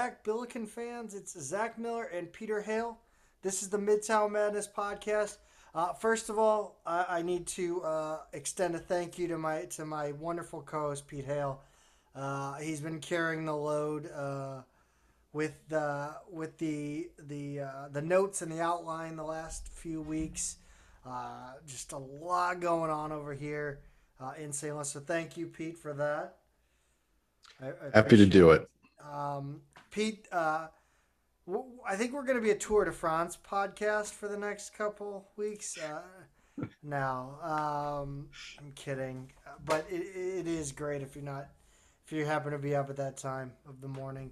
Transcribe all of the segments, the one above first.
back, Billiken fans. It's Zach Miller and Peter Hale. This is the Midtown Madness podcast. Uh, first of all, I, I need to uh, extend a thank you to my to my wonderful co-host Pete Hale. Uh, he's been carrying the load uh, with the with the the uh, the notes and the outline the last few weeks. Uh, just a lot going on over here in St. Louis. So thank you, Pete, for that. I, I Happy to do it. Um, Pete, uh, I think we're going to be a Tour de France podcast for the next couple weeks. Uh, now, um, I'm kidding, but it, it is great if you're not, if you happen to be up at that time of the morning.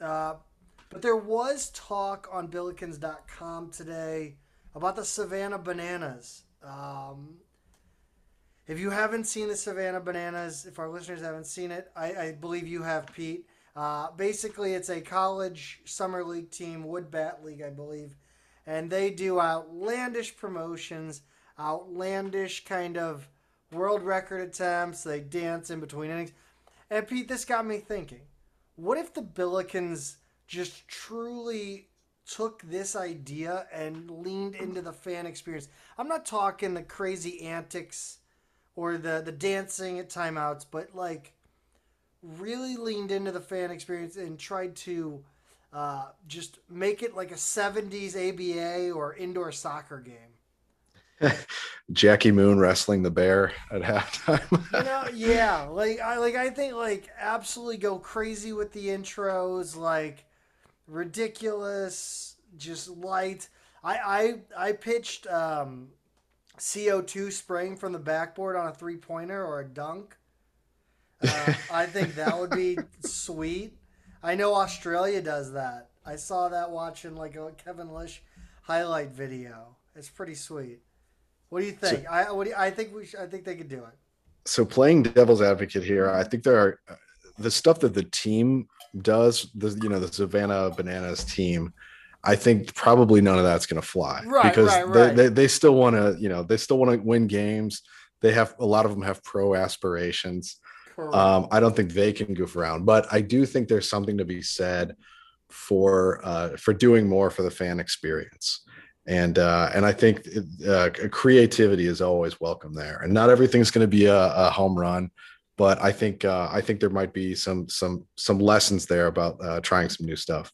Uh, but there was talk on Billikens.com today about the Savannah Bananas. Um, if you haven't seen the Savannah Bananas, if our listeners haven't seen it, I, I believe you have, Pete. Uh, basically, it's a college summer league team, Wood Bat League, I believe, and they do outlandish promotions, outlandish kind of world record attempts. They dance in between innings. And Pete, this got me thinking: What if the Billikens just truly took this idea and leaned into the fan experience? I'm not talking the crazy antics or the the dancing at timeouts, but like really leaned into the fan experience and tried to uh, just make it like a 70s ABA or indoor soccer game. Jackie Moon wrestling the bear at halftime. you know, yeah, like I like I think like absolutely go crazy with the intros, like ridiculous, just light. I I I pitched um, CO2 spraying from the backboard on a three pointer or a dunk. Uh, I think that would be sweet. I know Australia does that. I saw that watching like a Kevin Lisch highlight video. It's pretty sweet. What do you think? So, I what do you, I think we should, I think they could do it. So playing devil's advocate here, I think there are the stuff that the team does. The you know the Savannah Bananas team. I think probably none of that's going to fly right, because right, right. They, they, they still want to you know they still want to win games. They have a lot of them have pro aspirations. Um, I don't think they can goof around, but I do think there's something to be said for uh, for doing more for the fan experience. And uh, and I think uh, creativity is always welcome there. And not everything's going to be a, a, home run, but I think uh, I think there might be some some some lessons there about uh, trying some new stuff.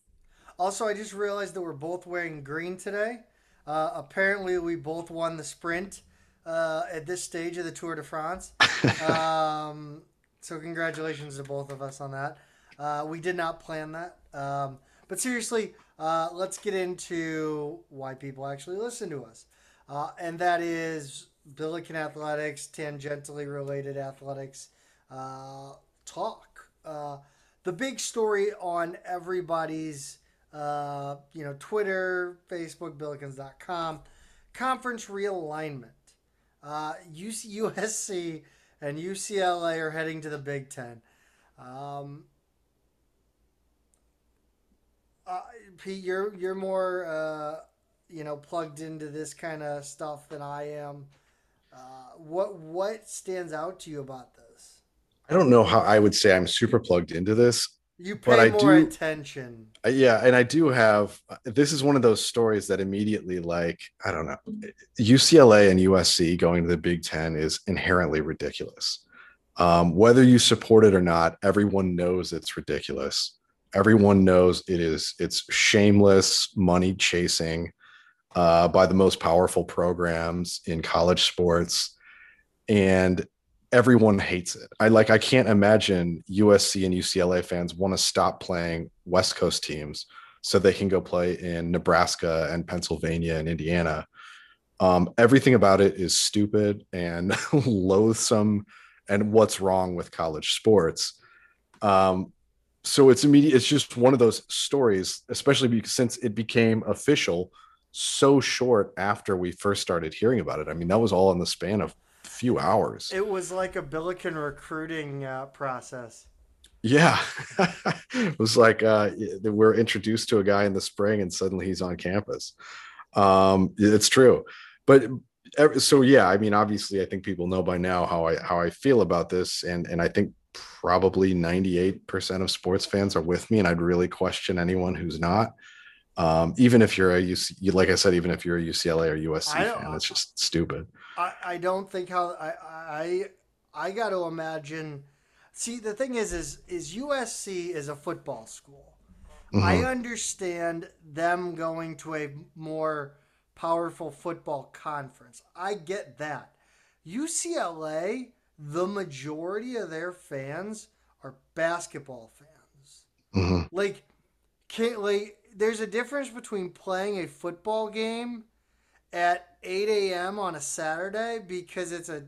Also, I just realized that we're both wearing green today. Uh, apparently, we both won the sprint uh, at this stage of the Tour de France. Um, so congratulations to both of us on that. Uh, we did not plan that. Um, but seriously, uh, let's get into why people actually listen to us. Uh, and that is Billiken Athletics, tangentially related athletics uh, talk. Uh, the big story on everybody's, uh, you know, Twitter, Facebook, Billikens.com, conference realignment. USC and UCLA are heading to the Big Ten. Um, uh, Pete, you're you're more uh, you know plugged into this kind of stuff than I am. Uh, what what stands out to you about this? I don't know how I would say I'm super plugged into this. You pay more do, attention. Uh, yeah, and I do have. This is one of those stories that immediately, like, I don't know, UCLA and USC going to the Big Ten is inherently ridiculous. Um, whether you support it or not, everyone knows it's ridiculous. Everyone knows it is. It's shameless money chasing uh, by the most powerful programs in college sports, and everyone hates it. I like. I can't imagine USC and UCLA fans want to stop playing West Coast teams so they can go play in Nebraska and Pennsylvania and Indiana. Um, everything about it is stupid and loathsome and what's wrong with college sports. Um, so it's immediate. It's just one of those stories, especially because since it became official so short after we first started hearing about it. I mean, that was all in the span of few hours. It was like a Billiken recruiting uh, process. Yeah, it was like uh, we're introduced to a guy in the spring, and suddenly he's on campus. Um, it's true, but so yeah i mean obviously i think people know by now how i how i feel about this and and i think probably 98% of sports fans are with me, and I'd really question anyone who's not. Um, even if you're a UC, like I said, even if you're a UCLA or USC fan, it's just stupid. I, I don't think how I I I got to imagine. See, the thing is, is is USC is a football school. Mm-hmm. I understand them going to a more powerful football conference. I get that. UCLA, the majority of their fans are basketball fans. Mm-hmm. Like, can't like there's a difference between playing a football game at 8 a.m. on a Saturday because it's a,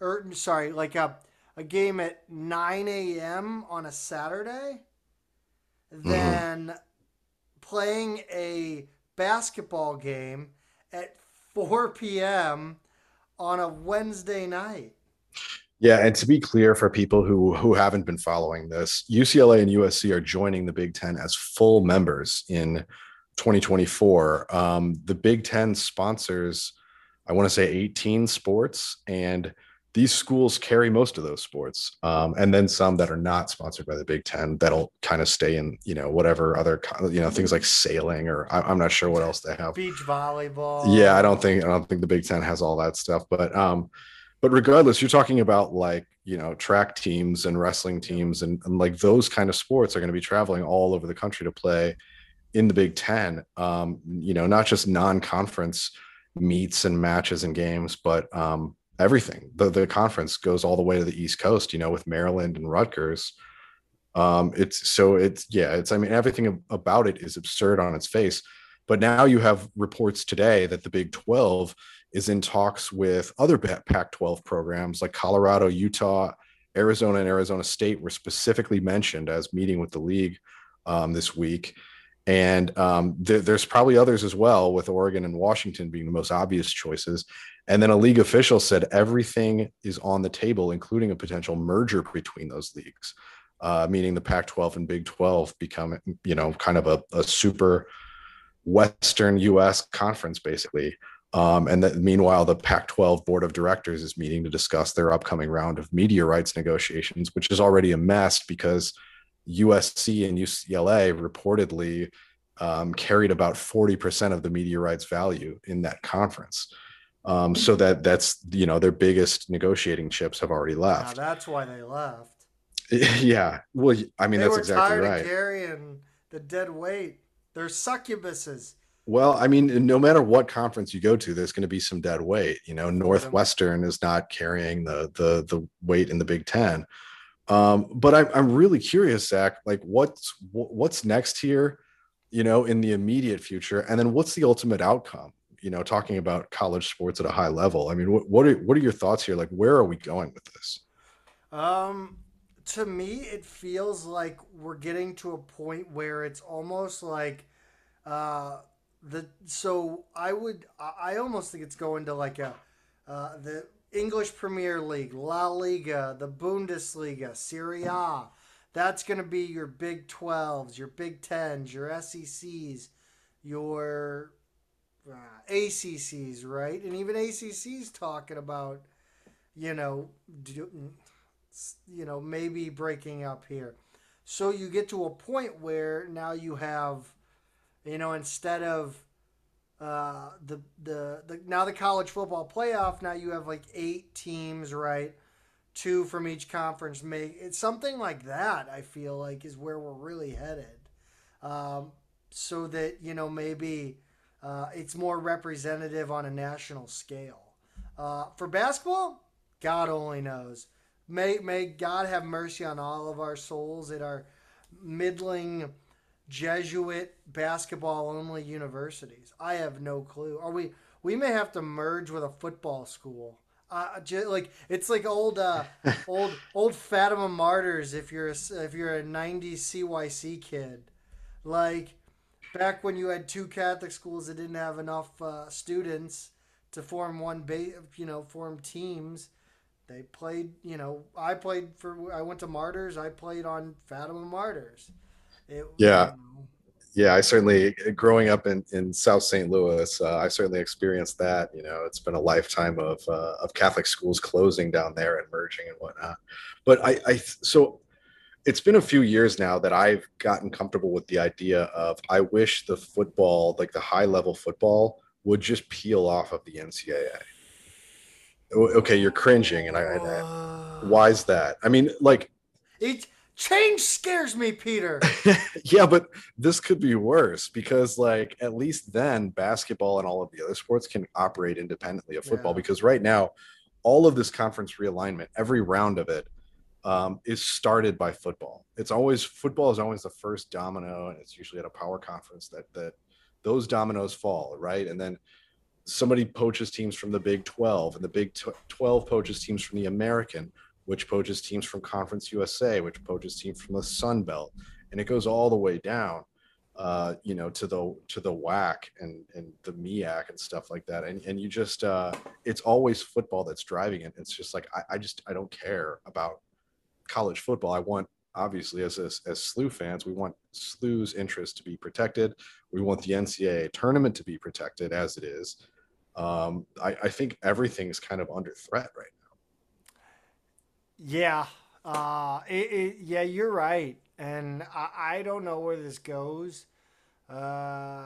or sorry, like a, a game at 9 a.m. on a Saturday mm-hmm. playing a basketball game at 4 p.m. on a Wednesday night. Yeah, and to be clear for people who who haven't been following this, UCLA and USC are joining the Big Ten as full members in 2024. Um, the Big Ten sponsors, I want to say 18 sports, and these schools carry most of those sports, um, and then some that are not sponsored by the Big Ten that'll kind of stay in, you know, whatever other, you know, things like sailing or I, am not sure what else they have. Beach volleyball. Yeah, I don't think I don't think the Big Ten has all that stuff, but um, but regardless you're talking about like you know track teams and wrestling teams and, and like those kind of sports are going to be traveling all over the country to play in the big 10 um, you know not just non-conference meets and matches and games but um, everything. The, the conference goes all the way to the east coast you know with maryland and rutgers. Um, it's so it's yeah it's i mean everything about it is absurd on its face. But now you have reports today that the big 12 is in talks with other Pac 12 programs like Colorado, Utah, Arizona, and Arizona State were specifically mentioned as meeting with the league um, this week. And um, th- there's probably others as well, with Oregon and Washington being the most obvious choices. And then a league official said everything is on the table, including a potential merger between those leagues, uh, meaning the Pac 12 and Big 12 become, you know, kind of a, a super Western US conference, basically. Um, and that meanwhile, the Pac 12 board of directors is meeting to discuss their upcoming round of media rights negotiations, which is already a mess because USC and UCLA reportedly um, carried about 40% of the media rights value in that conference. Um, so that that's you know their biggest negotiating chips have already left. Yeah, that's why they left. yeah, well, I mean they that's exactly tired right. Of carrying the dead weight. They're succubuses. Well, I mean, no matter what conference you go to, there's going to be some dead weight. You know, Northwestern is not carrying the the the weight in the Big Ten. Um, but I'm I'm really curious, Zach. Like, what's what's next here? You know, in the immediate future, and then what's the ultimate outcome? You know, talking about college sports at a high level. I mean, what what are what are your thoughts here? Like, where are we going with this? Um, to me, it feels like we're getting to a point where it's almost like, uh the so I would I almost think it's going to like a uh, the English Premier League, La Liga, the Bundesliga, Serie A. That's going to be your Big 12s, your Big 10s, your SECs, your uh, ACCs, right? And even ACCs talking about, you know, do, you know, maybe breaking up here. So you get to a point where now you have you know, instead of uh, the, the the now the college football playoff, now you have like eight teams, right? Two from each conference make it's something like that. I feel like is where we're really headed, um, so that you know maybe uh, it's more representative on a national scale. Uh, for basketball, God only knows. May may God have mercy on all of our souls at our middling Jesuit basketball only universities. I have no clue. Are we? We may have to merge with a football school. Uh, like it's like old, uh, old, old Fatima Martyrs. If you're a, if you're a '90s CYC kid, like back when you had two Catholic schools that didn't have enough uh, students to form one base, you know, form teams. They played, you know, I played for. I went to Martyrs. I played on Fatima Martyrs. It, yeah. yeah, I certainly growing up in, in South St. Louis, uh, I certainly experienced that. You know, it's been a lifetime of uh, of Catholic schools closing down there and merging and whatnot. But I, I so it's been a few years now that I've gotten comfortable with the idea of I wish the football, like the high level football, would just peel off of the NCAA. Okay, you're cringing, and I, I why is that? I mean, like it change scares me, Peter. yeah, but this could be worse because, like, at least then basketball and all of the other sports can operate independently of football. Yeah. Because right now, all of this conference realignment, every round of it, um, is started by football. It's always football is always the first domino, and it's usually at a power conference that that those dominoes fall, right? And then somebody poaches teams from the Big 12, and the Big 12 poaches teams from the American, which poaches teams from Conference USA, which poaches teams from the Sun Belt, and it goes all the way down, uh, you know, to the to the WAC and and the MEAC and stuff like that. And and you just uh, it's always football that's driving it. It's just like I, I just I don't care about college football. I want obviously as as, as SLU fans, we want SLU's interest to be protected. We want the NCAA tournament to be protected as it is. Um, I, I think everything's kind of under threat right now. Yeah, uh, it, it, yeah, you're right, and I, I don't know where this goes. Uh,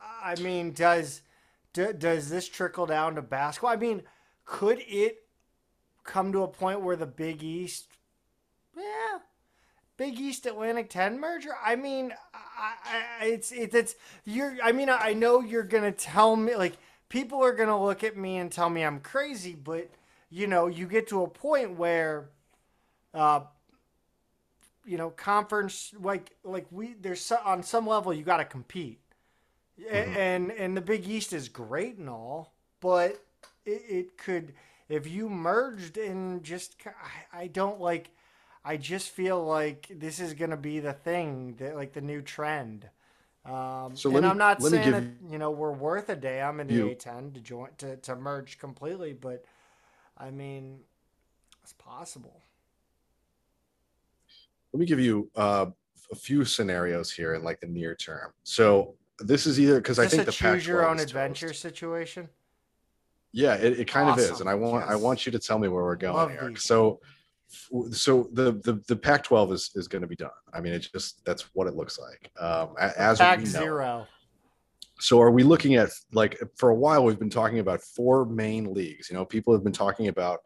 I mean, does do, does this trickle down to basketball? I mean, could it come to a point where the Big East yeah, Big East Atlantic 10 merger? I mean, I, I, it's, it, it's, you're, I mean, I know you're to tell me, like, people are to look at me and tell me I'm crazy, but, you know, you get to a point where, uh, you know, conference, like, like we, there's on some level, you got to compete. Mm-hmm. And, and the Big East is great and all, but it, it could, if you merged and just, I, I don't like, I just feel like this is going to be the thing that like the new trend. Um, so and me, I'm not saying that, you know we're worth a damn in the you, A10 to join to, to merge completely, but I mean it's possible. Let me give you uh, a few scenarios here in like the near term. So this is either because I think the choose your own adventure toast. situation. Yeah, it, it kind awesome. of is, and I want yes. I want you to tell me where we're going, Love Eric. These. So so the the, the Pac-12 is is going to be done. I mean, it's just that's what it looks like. Um, as Pac we know. zero. So are we looking at like for a while we've been talking about four main leagues. You know, people have been talking about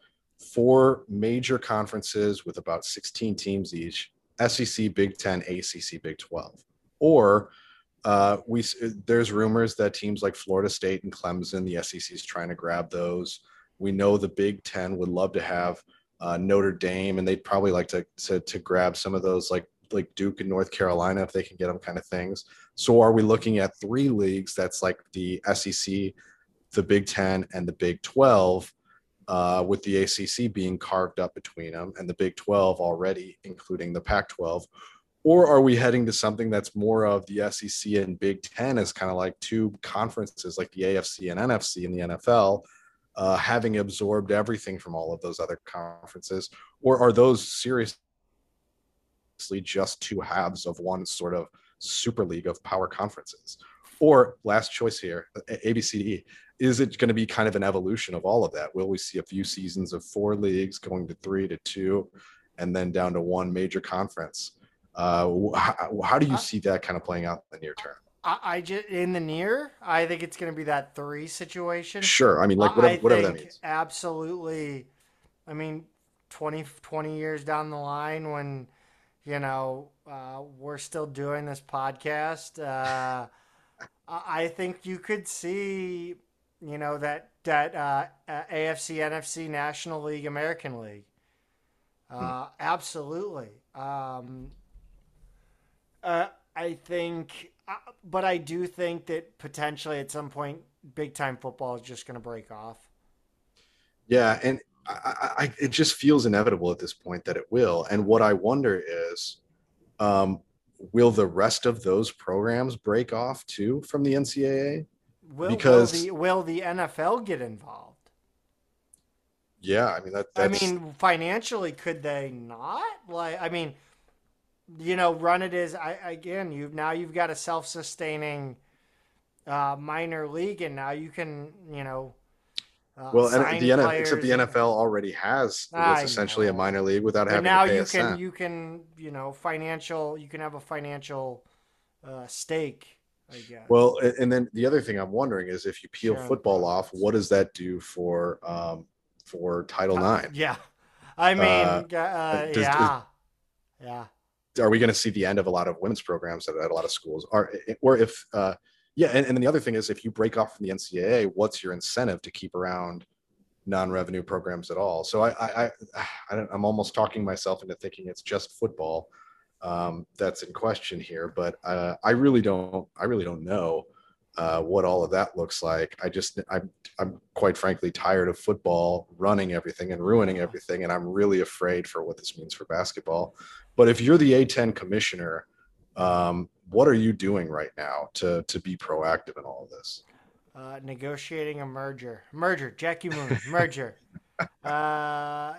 four major conferences with about 16 teams each: SEC, Big Ten, ACC, Big 12. Or uh, we there's rumors that teams like Florida State and Clemson, the SEC is trying to grab those. We know the Big Ten would love to have uh, Notre Dame, and they'd probably like to, to to grab some of those like like Duke and North Carolina if they can get them kind of things. So are we looking at three leagues that's like the SEC, the Big Ten, and the Big Twelve, uh, with the ACC being carved up between them, and the Big Twelve already including the Pac-12? Or are we heading to something that's more of the SEC and Big Ten as kind of like two conferences, like the AFC and NFC in the NFL, uh, having absorbed everything from all of those other conferences, or are those seriously just two halves of one sort of super league of power conferences? Or last choice here, ABCD, is it going to be kind of an evolution of all of that? Will we see a few seasons of four leagues going to three to two, and then down to one major conference? Uh, how, how do you see that kind of playing out in the near term? I, I just in the near, I think it's going to be that three situation. Sure, I mean, like whatever, whatever that means. Absolutely. I mean, 20, 20 years down the line, when you know uh, we're still doing this podcast, uh, I think you could see, you know, that that uh, AFC, NFC, National League, American League. Hmm. Uh, absolutely. Um, uh, I think but I do think that potentially at some point, big time football is just going to break off. Yeah, and I, I, it just feels inevitable at this point that it will. And what I wonder is, um, will the rest of those programs break off too from the NCAA? Will, because will the, will the NFL get involved? Yeah, I mean that. I mean, financially, could they not? Like, I mean, you know, run it is. I again. You've now you've got a self-sustaining uh, minor league, and now you can you know Uh, Well, and the NFL, except the. NFL already has what's essentially a minor league without But having now to pay you can cent. you can you know financial you can have a financial uh, stake. I guess. Well, and then the other thing I'm wondering is if you peel Sharing football off, what does that do for um for Title Uh, Nine? Yeah, I mean, Uh, uh, uh, does- does- yeah, yeah. Are we going to see the end of a lot of women's programs at, at a lot of schools? Or or if uh yeah, and, and then the other thing is if you break off from the NCAA, what's your incentive to keep around non-revenue programs at all? So I I, I, I don't, I'm almost talking myself into thinking it's just football um, that's in question here, but uh, I really don't I really don't know uh, what all of that looks like. I just I'm I'm quite frankly tired of football running everything and ruining everything, and I'm really afraid for what this means for basketball. But if you're the A10 commissioner, um, what are you doing right now to to be proactive in all of this? Uh, negotiating a merger, merger, Jackie Moon, merger. Uh, I,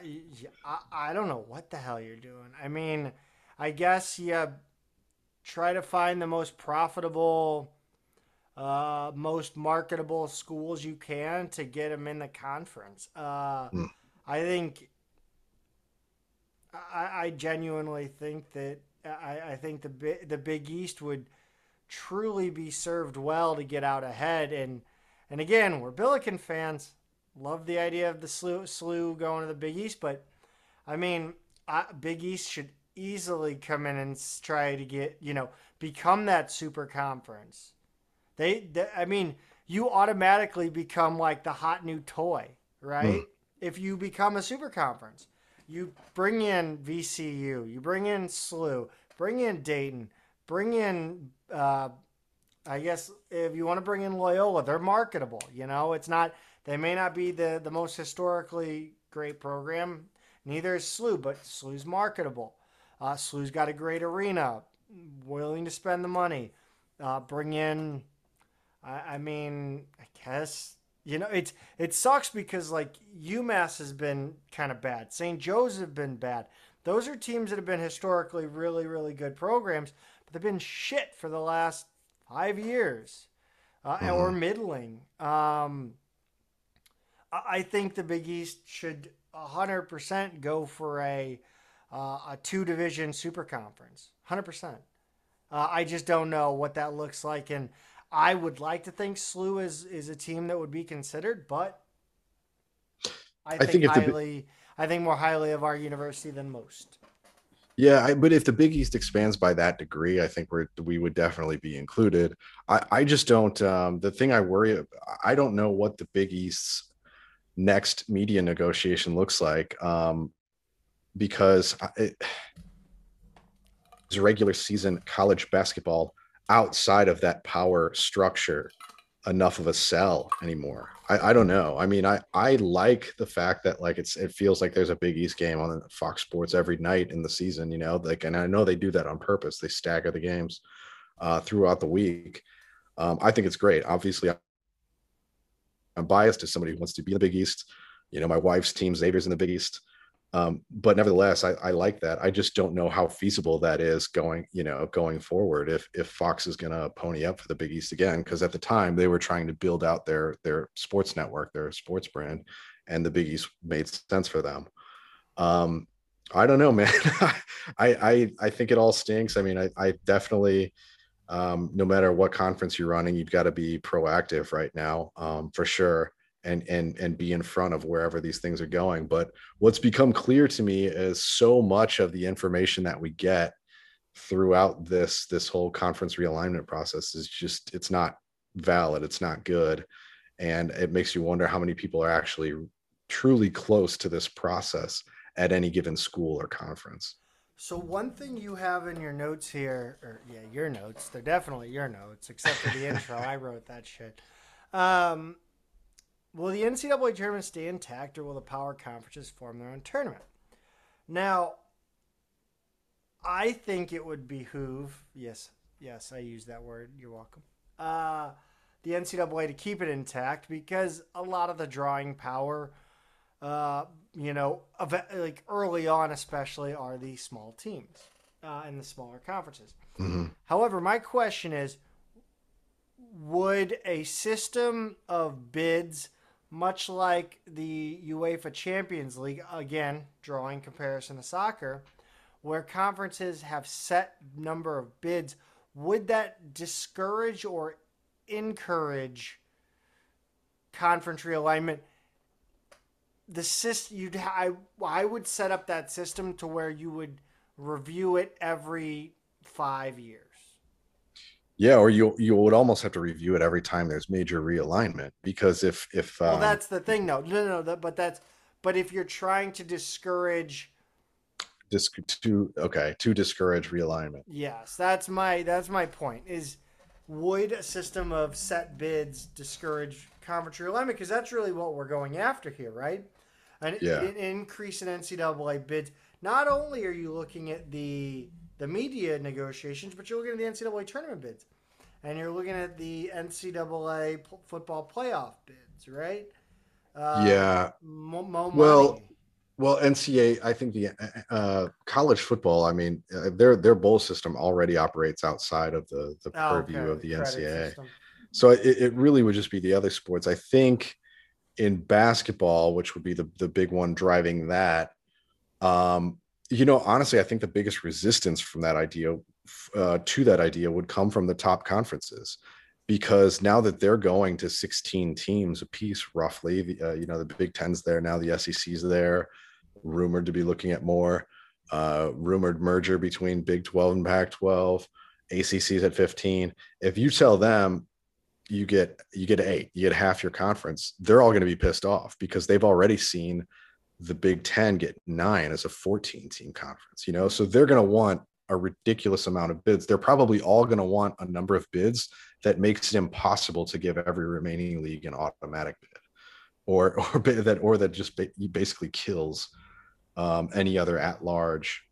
I don't know what the hell you're doing. I mean, I guess you try to find the most profitable, uh, most marketable schools you can to get them in the conference. Uh, Hmm. I think. I, I genuinely think that I, I think the the Big East would truly be served well to get out ahead. And and again, we're Billiken fans. Love the idea of the SLU, SLU going to the Big East, but I mean, I, Big East should easily come in and try to get you know become that super conference. They, they I mean, you automatically become like the hot new toy, right? Hmm. If you become a super conference, you bring in VCU, you bring in SLU, bring in Dayton, bring in uh, I guess if you want to bring in Loyola, they're marketable. You know, it's not they may not be the the most historically great program. Neither is SLU, but SLU's marketable. Uh, SLU's got a great arena, willing to spend the money. Uh, bring in, I, I mean, I guess you know it's it sucks because like UMass has been kind of bad. St. Joe's have been bad. Those are teams that have been historically really really good programs, but they've been shit for the last five years, uh, or middling. Um, I I think the Big East should 100% go for a uh, a two division super conference. 100%. Uh, I just don't know what that looks like, and I would like to think SLU is is a team that would be considered, but I think, think highly. I think more highly of our university than most. Yeah, I, but if the Big East expands by that degree, I think we're we would definitely be included. I, I just don't. Um, the thing I worry, I don't know what the Big East's next media negotiation looks like, um, because I- it, there's regular season college basketball outside of that power structure enough of a sell anymore. I, I don't know. I mean, I I like the fact that like it's it feels like there's a Big East game on Fox Sports every night in the season. You know, like and I know they do that on purpose. They stagger the games uh, throughout the week. Um, I think it's great. Obviously, I'm biased as somebody who wants to be in the Big East. You know, my wife's team Xavier's in the Big East. Um, but nevertheless, I, I like that. I just don't know how feasible that is going, you know, going forward. If if Fox is going to pony up for the Big East again, because at the time they were trying to build out their their sports network, their sports brand, and the Big East made sense for them. Um, I don't know, man. I I I think it all stinks. I mean, I I definitely, um, no matter what conference you're running, you've got to be proactive right now, um, for sure and and and be in front of wherever these things are going but what's become clear to me is so much of the information that we get throughout this this whole conference realignment process is just it's not valid it's not good and it makes you wonder how many people are actually truly close to this process at any given school or conference So one thing you have in your notes here, or yeah, your notes, they're definitely your notes, except for the intro. I wrote that shit. Um, will the NCAA tournament stay intact, or will the power conferences form their own tournament? Now, I think it would behoove. Yes, yes, I use that word. You're welcome. Uh, the NCAA to keep it intact because a lot of the drawing power uh, you know, like early on, especially, are the small teams uh, in the smaller conferences. Mhm. However, my question is would a system of bids much like the UEFA Champions League, again, drawing comparison to soccer, where conferences have set number of bids, would that discourage or encourage conference realignment? The system you'd I I would set up that system to where you would review it every five years. Yeah, or you you would almost have to review it every time there's major realignment because if if Well, um, that's the thing, though. No, no, no. But that's but if you're trying to discourage, dis- to okay to discourage realignment. yes, that's my that's my point. Is would a system of set bids discourage conference realignment? Because that's really what we're going after here, right? An, Yeah. an increase in NCAA bids. Not only are you looking at the the media negotiations, but you're looking at the NCAA tournament bids, and you're looking at the NCAA p- football playoff bids, right? Uh, yeah, mo- mo- Well, money. well, NCAA. I think the uh, college football. I mean, uh, their their bowl system already operates outside of the the Oh, purview okay, of the credit NCAA. system. So it, it really would just be the other sports. I think in basketball, which would be the, the big one driving that, um, you know, honestly, I think the biggest resistance from that idea uh, to that idea would come from the top conferences. Because now that they're going to 16 teams apiece, roughly, the, uh, you know, the Big Ten's there now, the SEC's there, rumored to be looking at more, uh, rumored merger between Big 12 and Pac 12, ACC's at 15. If you tell them you get you get eight, you get half your conference, they're all going to be pissed off because they've already seen the Big Ten get nine as a 14 team conference, you know, so they're going to want a ridiculous amount of bids. They're probably all going to want a number of bids that makes it impossible to give every remaining league an automatic bid, or or bid that or that just basically kills um, any other at large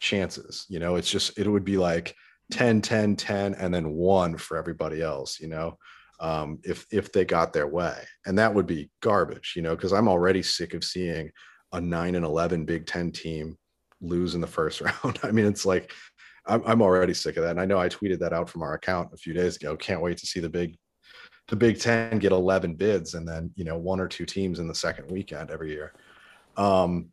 chances. You know, it's just it would be like 10, 10, 10, and then one for everybody else. You know, um, if if they got their way, and that would be garbage. You know, because I'm already sick of seeing a nine and eleven Big Ten team lose in the first round. I mean, it's like I'm, I'm already sick of that. And I know I tweeted that out from our account a few days ago. Can't wait to see the big the Big Ten get 11 bids and then you know one or two teams in the second weekend every year. Um,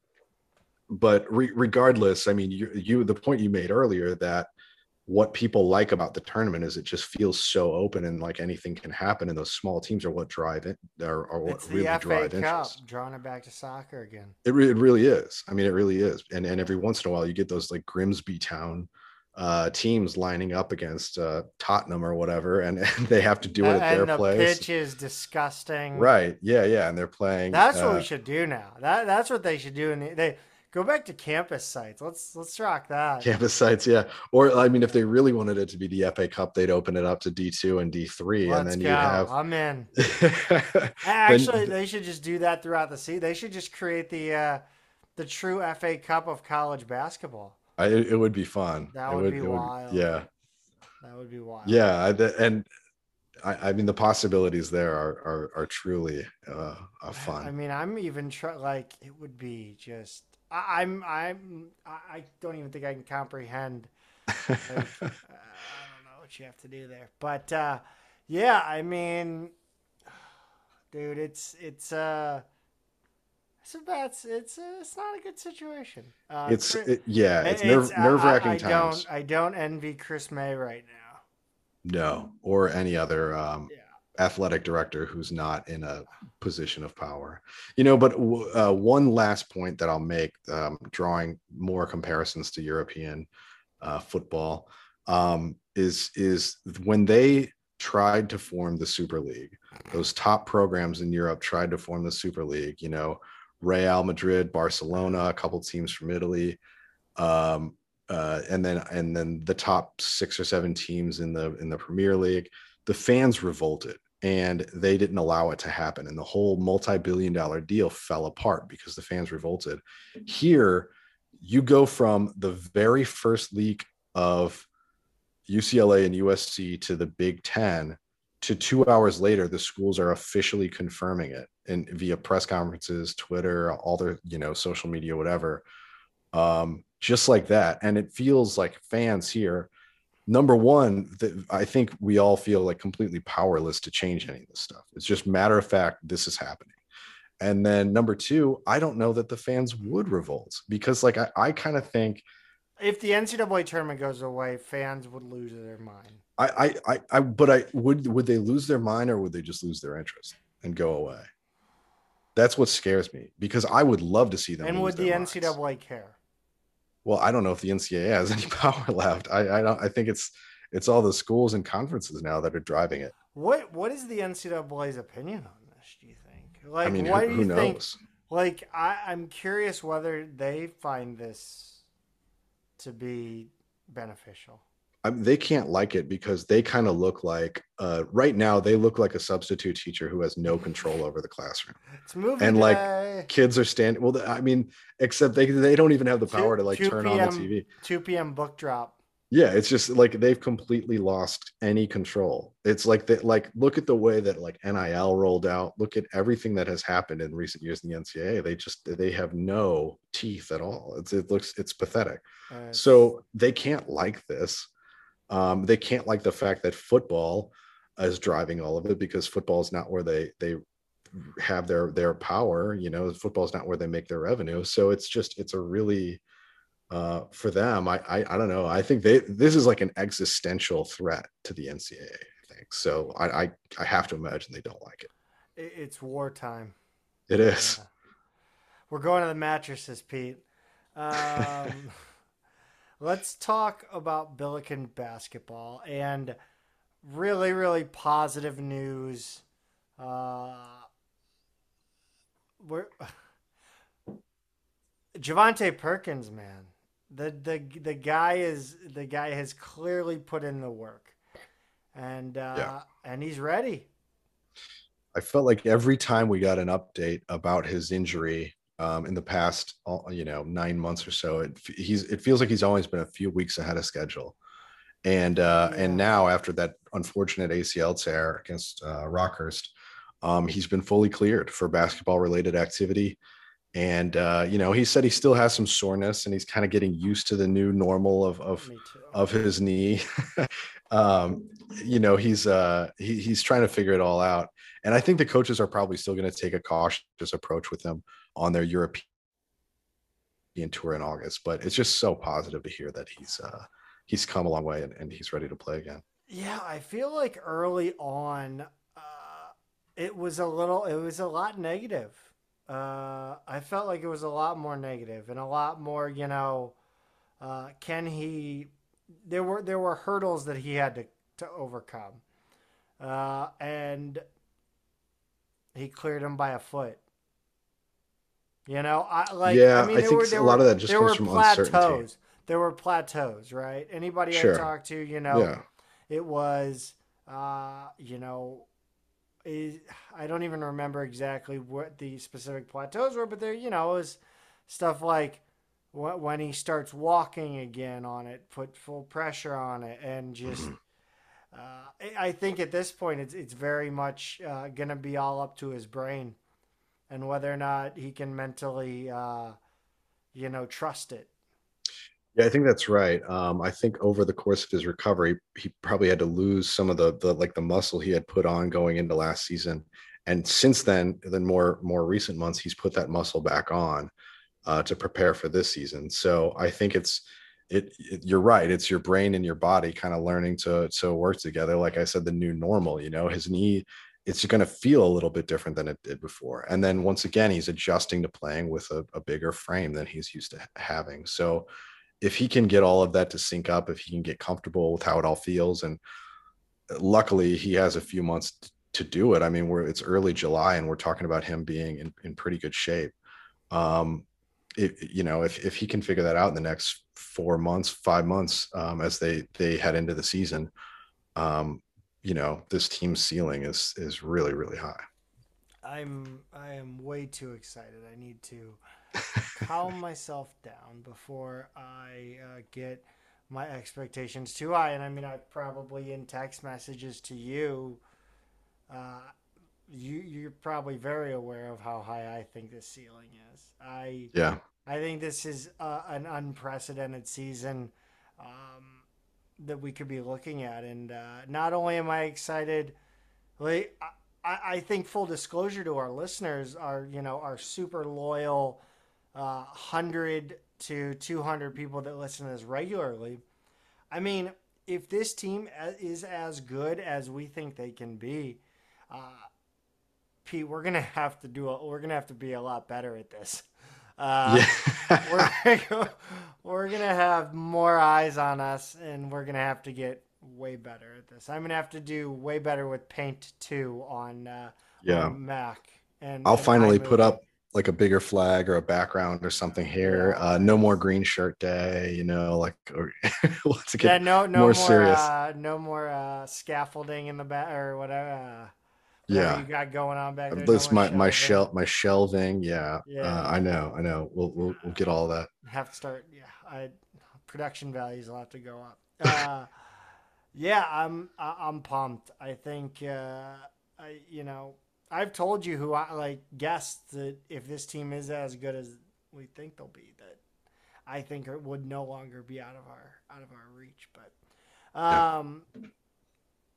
but re- regardless, I mean, you, you the point you made earlier that what people like about the tournament is it just feels so open and like anything can happen, and those small teams are what drive it. Are, are what the really FA drive Cup, interest. drawing it back to soccer again. It, re- it really is. I mean, it really is. And and every once in a while, you get those like Grimsby Town uh, teams lining up against uh, Tottenham or whatever, and, and they have to do it at and their the place. pitch is disgusting. Right? Yeah, yeah. And they're playing. That's what uh, we should do now. That that's what they should do. And they go back to campus sites. Let's let's rock that. campus sites. Yeah. Or I mean, if they really wanted it to be the FA Cup, they'd open it up to D two and D three, and then you have. I'm in. Actually, they should just do that throughout the season. They should just create the uh, the true FA Cup of college basketball. I, it would be fun. That It would be wild. yeah. That would be wild. Yeah. And I, I mean, the possibilities there are are, are truly uh, fun. I mean, I'm even try like it would be just. I, I'm I'm I don't even think I can comprehend. Like, uh, I don't know what you have to do there, but uh, yeah, I mean, dude, it's it's uh, it's a bad. It's uh, it's not a good situation. Uh, it's it, yeah, it's, it- nerve I- nerve wracking I don't I don't envy Chris May right now. No, or any other um, Yeah. Athletic director who's not in a position of power. You know, but uh, one last point that I'll make, um, drawing more comparisons to European uh, football, um, is is when they tried to form the Super League. Those top programs in Europe tried to form the Super League. You know, Real Madrid, Barcelona, a couple teams from Italy. Um, uh, and then and then the top six or seven teams in the in the Premier League, the fans revolted and they didn't allow it to happen, and the whole multi-billion dollar deal fell apart because the fans revolted. Here, you go from the very first leak of UCLA and USC to the Big Ten to two hours later, the schools are officially confirming it and via press conferences, Twitter, all their you know social media, whatever um, just like that. And it feels like fans here, number one, that I think we all feel like completely powerless to change any of this stuff. It's just matter of fact, this is happening. And then number two, I don't know that the fans would revolt because, like, I, I kind of think if the NCAA tournament goes away, fans would lose their mind. I, I, I, I, but I would would they lose their mind or would they just lose their interest and go away? That's what scares me because I would love to see them. And would the NCAA minds. care? Well, I don't know if the NCAA has any power left. I, I don't. I think it's it's all the schools and conferences now that are driving it. What What is the NCAA's opinion on this? Do you think? Like, I mean, why who, do you think? Like, I, I'm curious whether they find this to be beneficial. I mean, they can't like it because they kind of look like uh, right now they look like a substitute teacher who has no control over the classroom. It's moving and like kids are standing. Well, I mean, except they they don't even have the power 2, to like turn PM, on the TV. Two p.m. book drop. Yeah, it's just like they've completely lost any control. It's like that. Like look at the way that like NIL rolled out. Look at everything that has happened in recent years in the NCAA. They just they have no teeth at all. It's it looks it's pathetic. Uh, so they can't like this um, they can't like the fact that football is driving all of it because football is not where they they have their their power. You know, football is not where they make their revenue. So it's just it's a really uh, for them. I, I I don't know. I think they this is like an existential threat to the NCAA. I think so. I I, I have to imagine they don't like it. It's wartime. It is. Yeah. We're going to the mattresses, Pete. Um, let's talk about Billiken basketball and really, really positive news. Uh, we're Javonte Perkins, man. The the the guy is the guy has clearly put in the work, and uh, yeah. and he's ready. I felt like every time we got an update about his injury, um, in the past, you know, nine months or so. It he's it feels like he's always been a few weeks ahead of schedule, and uh, yeah. and now after that unfortunate ACL tear against uh, Rockhurst, um, he's been fully cleared for basketball related activity. And uh, you know, he said he still has some soreness, and he's kind of getting used to the new normal of of of his knee. um, you know, he's uh, he, he's trying to figure it all out. And I think the coaches are probably still going to take a cautious approach with him on their European tour in August. But it's just so positive to hear that he's uh, he's come a long way and, and he's ready to play again. Yeah, I feel like early on, uh, it was a little, it was a lot negative. Uh, I felt like it was a lot more negative and a lot more, you know, uh, can he? There were there were hurdles that he had to to overcome, uh, and he cleared them by a foot. You know, I like. Yeah, I, mean, I think were, a lot were, of that just comes from plateaus. uncertainty. There were plateaus, right? Anybody sure. I talked to, you know, yeah. it was, uh, you know, is I don't even remember exactly what the specific plateaus were, but there, you know, it was stuff like when he starts walking again on it, put full pressure on it, and just. Mm-hmm. Uh, I think at this point, it's it's very much uh, gonna be all up to his brain and whether or not he can mentally, uh, you know, trust it. Yeah, I think that's right. Um, I think over the course of his recovery, he probably had to lose some of the the like the muscle he had put on going into last season, and since then, then more more recent months, he's put that muscle back on uh, to prepare for this season. So I think it's it, it, you're right it's your brain and your body kind of learning to to work together like i said the new normal you know his knee it's going to feel a little bit different than it did before. And then once again, he's adjusting to playing with a, a, bigger frame than he's used to having. So if he can get all of that to sync up, if he can get comfortable with how it all feels, and uh, luckily he has a few months to do it. I mean, we're it's early July and we're talking about him being in, in pretty good shape. Um, it, you know, if, if he can figure that out in the next four months, five months, um, as they, they head into the season, um, you know this team's ceiling is is really really high. I'm i am way too excited. I need to calm myself down before i uh, get my expectations too high. And i mean i probably in text messages to you uh, you you're probably very aware of how high i think this ceiling is. I yeah. I think this is uh, an unprecedented season. Um, that we could be looking at. And uh, not only am I excited, like I, I think full disclosure to our listeners are you know our super loyal uh, hundred to two hundred people that listen to this regularly. I mean, if this team is as good as we think they can be, uh, Pete, we're gonna have to do. A, we're gonna have to be a lot better at this. Uh, yeah. we're, we're gonna have more eyes on us, and we're gonna have to get way better at this. I'm gonna have to do way better with Paint Two on uh, yeah on Mac. And I'll and finally iMovie. put up like a bigger flag or a background or something here. Uh, no more green shirt day, you know, like or let's Yeah, get no, no more more, serious. Uh, no more uh, scaffolding in the back or whatever. Uh, yeah. you got going on back there. This no my my shelving. shell my shelving, yeah. Yeah. Uh, I know, I know. We'll we'll we'll get all that. have to start. Yeah, I production values will have to go up. Uh, yeah, I'm I'm pumped. I think uh, I you know I've told you who I like guessed that if this team is as good as we think they'll be, that I think it would no longer be out of our out of our reach. But um,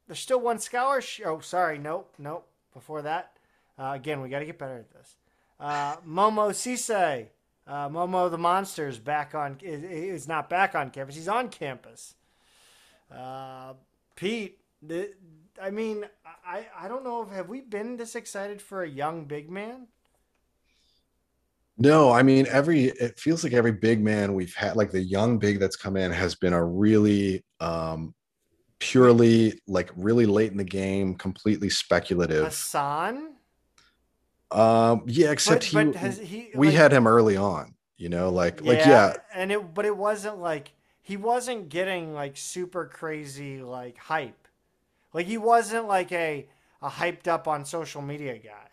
there's still one scholarship. Oh, sorry, nope, nope. Before that, uh, again, we got to get better at this. Uh, Momo Sise, uh, Momo the Monster is back on. Is, is not back on campus. He's on campus. Uh, Pete, the, I mean, I I don't know if have we been this excited for a young big man? No, I mean every it feels like every big man we've had, like the young big that's come in, has been a really um purely like really late in the game, completely speculative. Hasahn, Um, yeah, except but he, but has he? we like- had him early on, you know, like like yeah, and it but it wasn't like he wasn't getting like super crazy like hype, like he wasn't like a a hyped up on social media guy.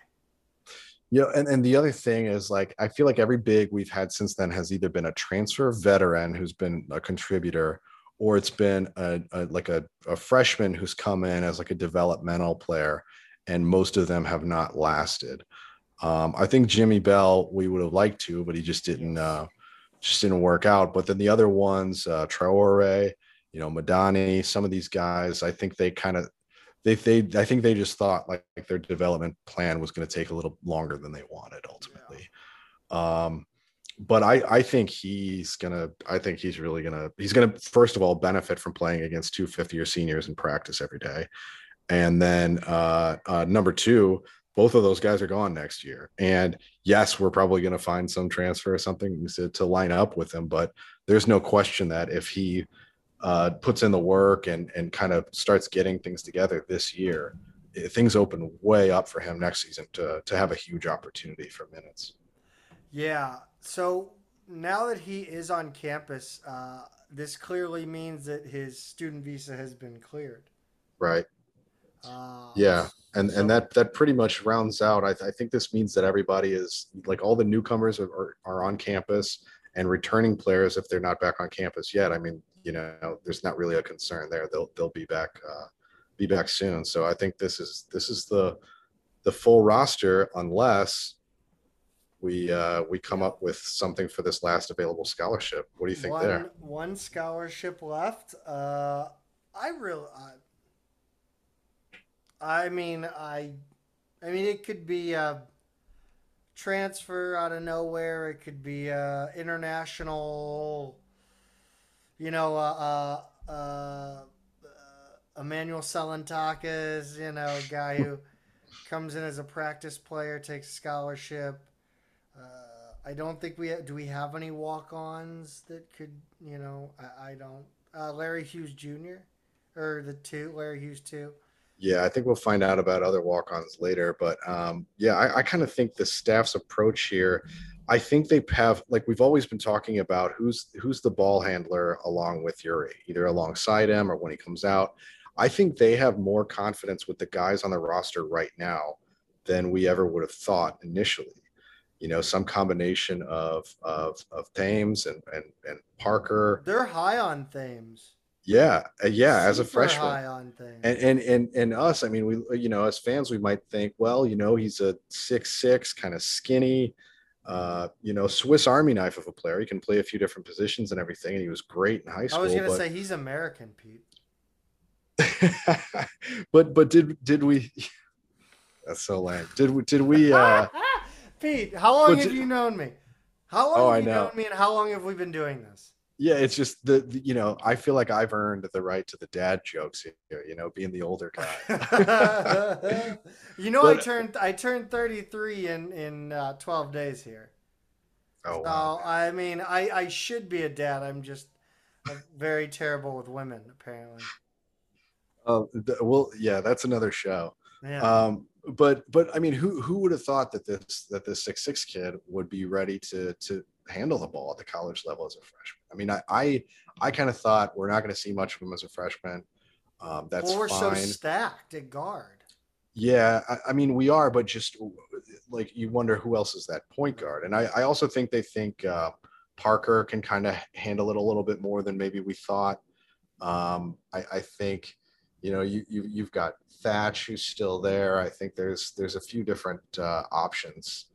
Yeah, and, and the other thing is like I feel like every big we've had since then has either been a transfer veteran who's been a contributor, or it's been a, a like a, a freshman who's come in as like a developmental player, and most of them have not lasted. Um, I think Jimmy Bell we would have liked to, but he just didn't uh, just didn't work out. But then the other ones, uh, Traore, you know, Madani, some of these guys, I think they kind of they they I think they just thought like, like their development plan was going to take a little longer than they wanted ultimately. Um, but I I think he's gonna I think he's really gonna he's gonna first of all benefit from playing against two fifth year seniors in practice every day, and then uh, uh, number two. Both of those guys are gone next year, and yes, we're probably going to find some transfer or something to, to line up with him. But there's no question that if he uh, puts in the work and and kind of starts getting things together this year, eh, things open way up for him next season to to have a huge opportunity for minutes. Yeah. So now that he is on campus, uh, this clearly means that his student visa has been cleared. Right. Uh, Yeah. And So- and that that pretty much rounds out. I, th- I think this means that everybody is like all the newcomers are, are are on campus and returning players if they're not back on campus yet. I mean, you know, there's not really a concern there. They'll they'll be back uh, be back soon. So I think this is this is the the full roster unless we uh, we come up with something for this last available scholarship. What do you think one, there? One scholarship left. Uh, I really, I, I mean, I, I mean, it could be a transfer out of nowhere. It could be a international, you know, uh, uh, uh, Emmanuel Salantakis, you know, guy who comes in as a practice player, takes a scholarship. I don't think we do. We have any walk-ons that could, you know, I, I don't. Uh, Larry Hughes Jr. or the two, Larry Hughes two. Yeah, I think we'll find out about other walk-ons later. But um, yeah, I, I kind of think the staff's approach here. I think they have like we've always been talking about who's who's the ball handler along with Yuri, either alongside him or when he comes out. I think they have more confidence with the guys on the roster right now than we ever would have thought initially. You know, some combination of of of Thames and and and Parker. They're high on Thames. Yeah, uh, yeah, as a freshman high on Thames. and and and and us i mean we you know as fans we might think well you know he's a six six kind of skinny uh you know swiss army knife of a player he can play a few different positions and everything and he was great in high school. I was gonna but, say he's American, Pete. but but did did we That's so lame. Did we? Did we? uh Pete, how long But have you known me? How long Oh, have you know. known me, and how long have we been doing this? Yeah, it's just the, the you know I feel like I've earned the right to the dad jokes here. You know, being the older guy. you know, I turned I turned 33 in in uh, 12 days here. Oh, So wow. I mean, I I should be a dad. I'm just uh, very terrible with women, apparently. Oh, th- well, yeah, that's another show. Yeah. Um, but but I mean, who who would have thought that this that this six six kid would be ready to to handle the ball at the college level as a freshman? I mean, I I, I kind of thought we're not going to see much of him as a freshman. Um, that's well, we're so stacked at guard. Yeah, I, I mean we are, but just like you wonder who else is that point guard, and I, I also think they think uh, Parker can kind of handle it a little bit more than maybe we thought. Um, I, I think you know you, you you've got Thatch who's still there. I think there's there's a few different uh, options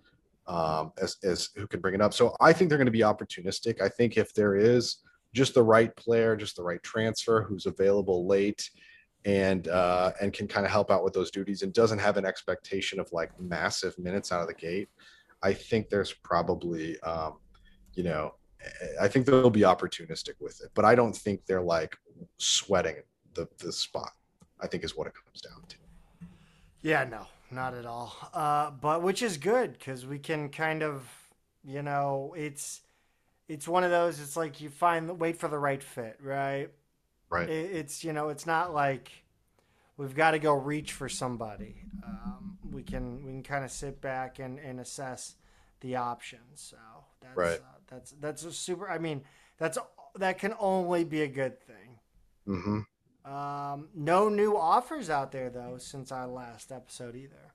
um, as as who can bring it up. So I think they're going to be opportunistic. I think if there is just the right player, just the right transfer who's available late and uh, and can kind of help out with those duties and doesn't have an expectation of like massive minutes out of the gate, I think there's probably um, you know I think they'll be opportunistic with it, but I don't think they're like sweating the the spot. I think is what it comes down to. Yeah, no, not at all. Uh, but which is good because we can kind of, you know, it's it's one of those. It's like you find wait for the right fit, right? Right. It, it's you know, it's not like we've got to go reach for somebody. Um, we can we can kind of sit back and, and assess the options. So that's Right. uh, that's that's a super. I mean, that's that can only be a good thing. hmm Um, no new offers out there though since our last episode either.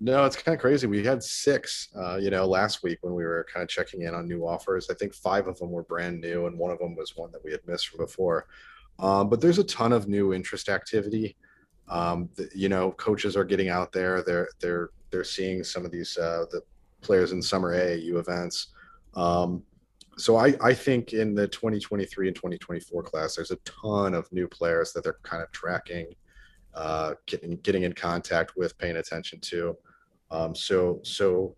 No, it's kind of crazy. We had six, uh, you know, last week when we were kind of checking in on new offers. I think five of them were brand new, and one of them was one that we had missed from before. Um, but there's a ton of new interest activity. Um, the, you know, coaches are getting out there. They're they're they're seeing some of these uh, the players in summer AAU events. Um, so I I think in the 2023 and 2024 class, there's a ton of new players that they're kind of tracking, uh, getting getting in contact with, paying attention to. Um, so, so,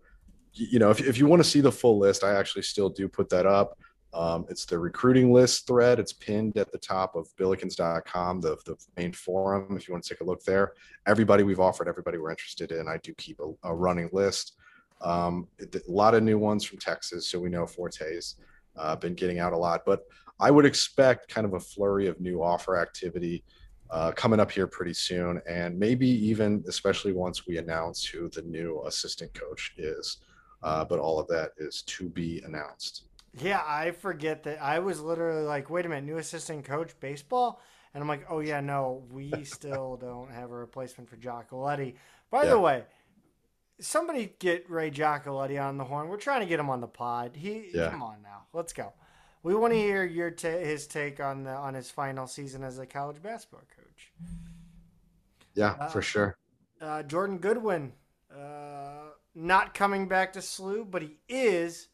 you know, if, if you want to see the full list, I actually still do put that up. Um, it's the recruiting list thread. It's pinned at the top of billikens.com, the, the main forum. If you want to take a look there, everybody we've offered, everybody we're interested in, I do keep a, a running list. Um, a lot of new ones from Texas. So we know Forte's uh, been getting out a lot, but I would expect kind of a flurry of new offer activity uh, coming up here pretty soon, and maybe even especially once we announce who the new assistant coach is. Uh, but all of that is to be announced. Yeah, I forget that I was literally like, wait a minute, new assistant coach baseball? And I'm like, oh yeah, no, we still don't have a replacement for Giacoletti. By Yeah. the way, somebody get Ray Giacoletti on the horn. We're trying to get him on the pod. He Yeah. come on now. Let's go. We want to hear your ta- his take on the on his final season as a college basketball coach. Yeah, Uh, for sure. Uh, Jordan Goodwin, uh, not coming back to SLU, but he is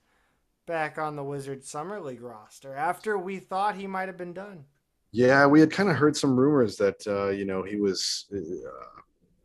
back on the Wizards Summer League roster after we thought he might have been done. Yeah, we had kind of heard some rumors that uh, you know he was uh,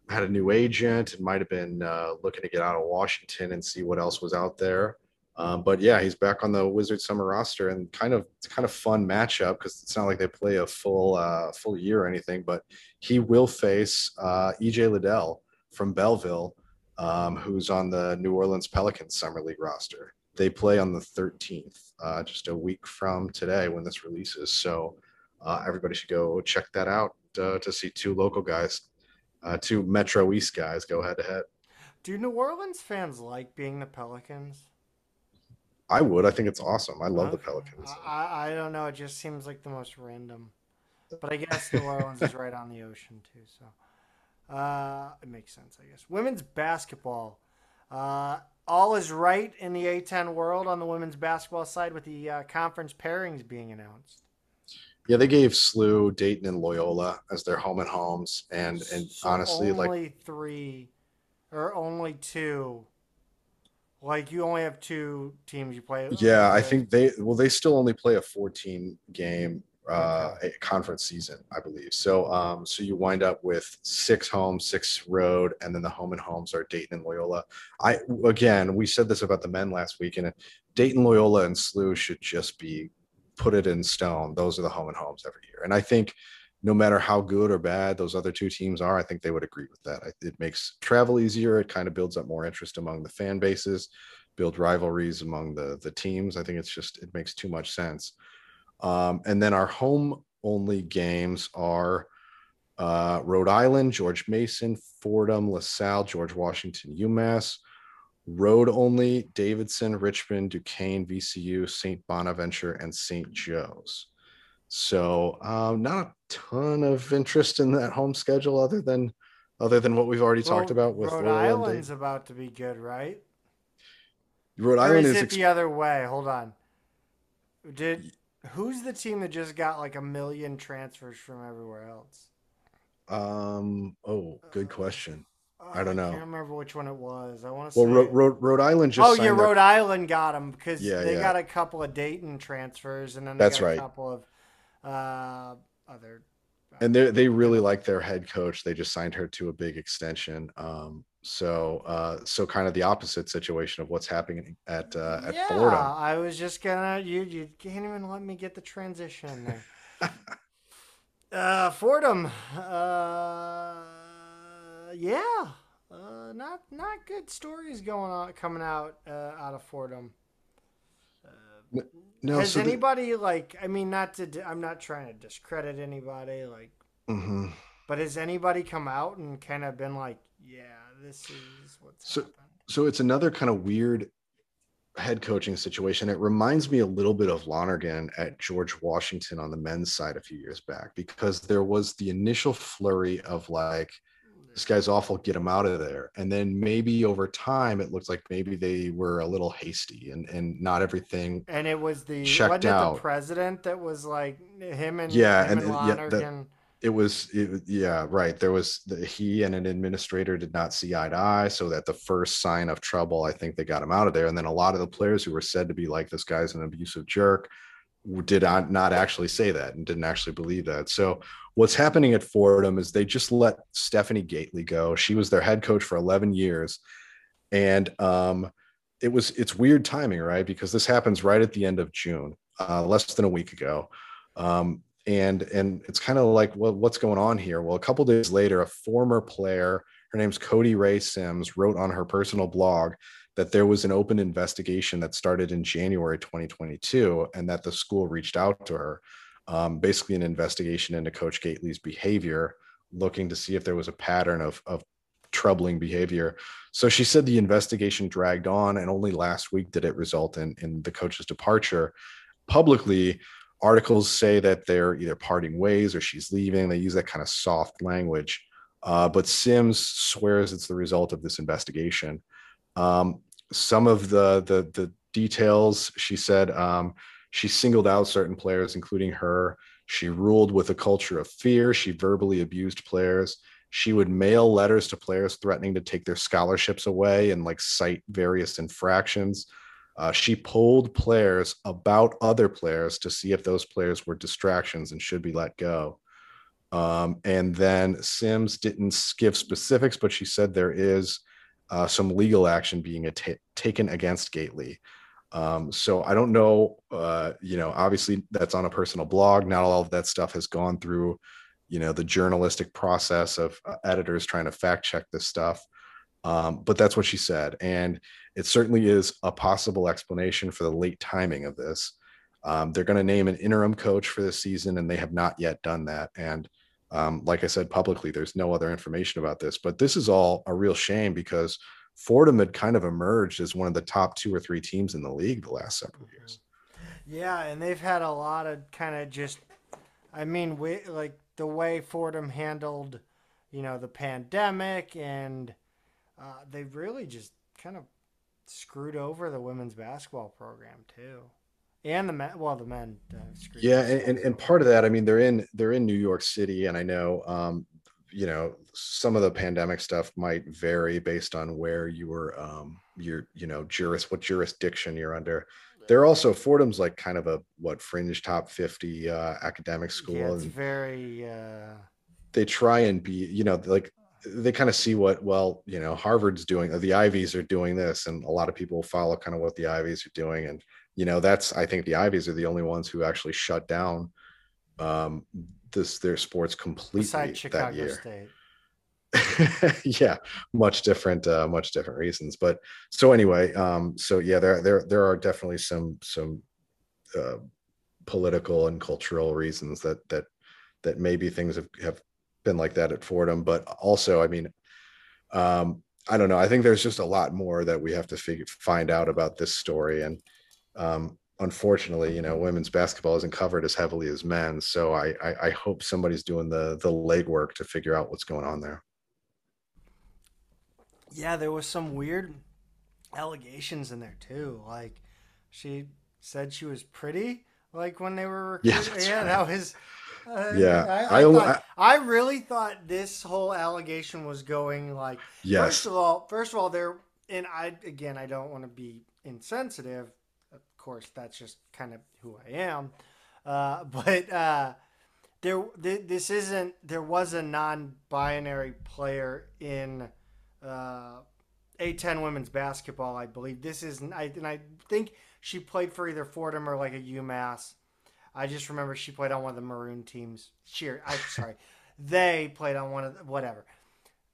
had a new agent and might have been uh, looking to get out of Washington and see what else was out there. Um, but yeah, he's back on the Wizards summer roster and kind of it's kind of fun matchup because it's not like they play a full uh, full year or anything. But he will face uh, EJ Liddell from Belleville, um, who's on the New Orleans Pelicans summer league roster. They play on the 13th, uh, just a week from today when this releases. So uh, everybody should go check that out uh, to see two local guys, uh, two Metro East guys go head to head. Do New Orleans fans like being the Pelicans? I would. I think it's awesome. I love the Pelicans. I, I I don't know. It just seems like the most random. But I guess New Orleans is right on the ocean too, so uh, it makes sense. I guess women's basketball. Uh, all is right in the A10 world on the women's basketball side with the uh, conference pairings being announced. Yeah, they gave SLU, Dayton, and Loyola as their home and homes, and and So honestly, like only three or only two. Like you only have two teams you play. yeah, I think they well they still only play a 14 game uh, a conference season, I believe. So, um, so you wind up with six home, six road, and then the home and homes are Dayton and Loyola. I again, we said this about the men last week, and Dayton, Loyola, and SLU should just be put it in stone. Those are the home and homes every year, and I think no matter how good or bad those other two teams are, I think they would agree with that. It makes travel easier. It kind of builds up more interest among the fan bases, build rivalries among the the teams. I think it's just it makes too much sense. Um, and then our home only games are uh, Rhode Island, George Mason, Fordham, LaSalle, George Washington, UMass. Road only, Davidson, Richmond, Duquesne, VCU, St. Bonaventure, and St. Joe's. So um, not a ton of interest in that home schedule other than other than what we've already well, talked about with Rhode Island's about to be good, right? Rhode Island is, is it the other way. Hold on. Did who's the team that just got like a million transfers from everywhere else? Um. Oh, good question. I don't know. I can't remember which one it was. I want to well, say. Rhode, Rhode, Island just. Oh yeah, Rhode Island got them because yeah, they yeah. got a couple of Dayton transfers, and then that's right. a couple of uh, other. Uh, and they they really like their head coach. They just signed her to a big extension. Um, so uh, so kind of the opposite situation of what's happening at uh, at yeah, Fordham. I was just gonna you you can't even let me get the transition there. uh, Fordham, uh, yeah, uh, not not good stories going on coming out uh, out of Fordham. Uh, no, has so anybody the... like? I mean, not to. I'm not trying to discredit anybody, like. Mm-hmm. But has anybody come out and kind of been like, "Yeah, this is what's so, happened"? So it's another kind of weird head coaching situation. It reminds me a little bit of Lonergan at George Washington on the men's side a few years back because there was the initial flurry of like this guy's awful, get him out of there. And then maybe over time, it looks like maybe they were a little hasty and and not everything. And it was the checked out. the president that was like him and yeah, him and, and yeah, that, it was it, yeah right there was the, he and an administrator did not see eye to eye so that the first sign of trouble i think they got him out of there and then a lot of the players who were said to be like this guy's an abusive jerk did not, not actually say that and didn't actually believe that so what's happening at fordham is they just let stephanie gaitley go. She was their head coach for 11 years. And um, it was it's weird timing right? Because this happens right at the end of june uh, less than a week ago. Um, and and it's kind of like well what's going on here? Well a couple days later a former player her name's cody ray sims wrote on her personal blog that there was an open investigation that started in january 2022 and that the school reached out to her um, basically an investigation into coach gaitley's behavior looking to see if there was a pattern of, of troubling behavior so she said the investigation dragged on and only last week did it result in in the coach's departure publicly articles say that they're either parting ways or she's leaving. They use that kind of soft language. Uh, but Sims swears it's the result of this investigation. Um, some of the, the, the details she said um, she singled out certain players, including her. She ruled with a culture of fear. She verbally abused players. She would mail letters to players threatening to take their scholarships away and like cite various infractions. Uh, she polled players about other players to see if those players were distractions and should be let go. Um, and then Sims didn't give specifics, but she said there is uh, some legal action being taken against Gaitley. Um, so I don't know. Uh, you know, obviously that's on a personal blog. Not all of that stuff has gone through, you know, the journalistic process of uh, editors trying to fact check this stuff. Um, but that's what she said. And it certainly is a possible explanation for the late timing of this. Um, they're going to name an interim coach for this season, and they have not yet done that. And um, like I said publicly, there's no other information about this. But this is all a real shame because Fordham had kind of emerged as one of the top two or three teams in the league the last several years. Yeah, and they've had a lot of kind of just, I mean, we, like the way Fordham handled, you know, the pandemic and uh, they really just kind of screwed over the women's basketball program too, and the men. Well, the men. Uh, yeah, and, and, and part of that, I mean, they're in they're in New York City, and I know, um, you know, some of the pandemic stuff might vary based on where you were, um, your you know, juris what jurisdiction you're under. they're also Fordham's like kind of a what fringe top 50 uh academic school Yeah, it's and very. Uh, they try and be you know like they kind of see what well you know harvard's doing the ivies are doing this and a lot of people follow kind of what the ivies are doing and you know that's i think the ivies are the only ones who actually shut down um this their sports completely beside that year State. yeah much different uh much different reasons but so anyway um so yeah there there there are definitely some some uh political and cultural reasons that that that maybe things have have been like that at Fordham but also I mean um I don't know I think there's just a lot more that we have to figure find out about this story and um unfortunately you know women's basketball isn't covered as heavily as men's so I I, I hope somebody's doing the the legwork to figure out what's going on there Yeah, there was some weird allegations in there too. Like she said she was pretty. Like when they were Yeah, recruiting. yeah, right. that was. Uh, Yeah, I, I, I thought- I really thought this whole allegation was going like. yes First of all, first of all, there and I again, I don't want to be insensitive. Of course, that's just kind of who I am. Uh, but uh, there, th- this isn't. There was a non-binary player in uh, A10 women's basketball, I believe. This is, I, and I think she played for either Fordham or like a UMass. I just remember she played on one of the maroon teams. Cheer, I'm sorry, they played on one of the, whatever.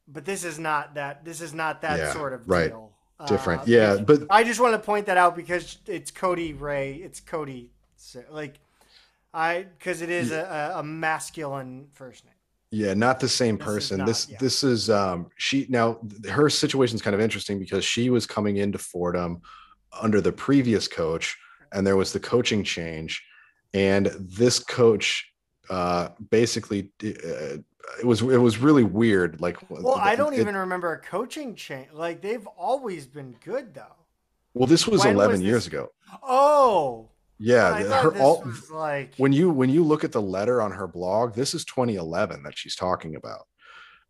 But this is not that. This is not that Yeah, sort of right. deal. Different Uh, yeah but I just want to point that out because it's Cody Ray. It's Cody, like I because it is a, a masculine first name. Yeah, not the same This person. not, this yeah. this is um she now her situation is kind of interesting because she was coming into Fordham under the previous coach and there was the coaching change and this coach uh basically uh, it was it was really weird like Well, I don't it- even remember a coaching change. Like they've always been good though. well this was when 11 was years ago Oh, yeah her all like when you when you look at the letter on her blog this is 2011 that she's talking about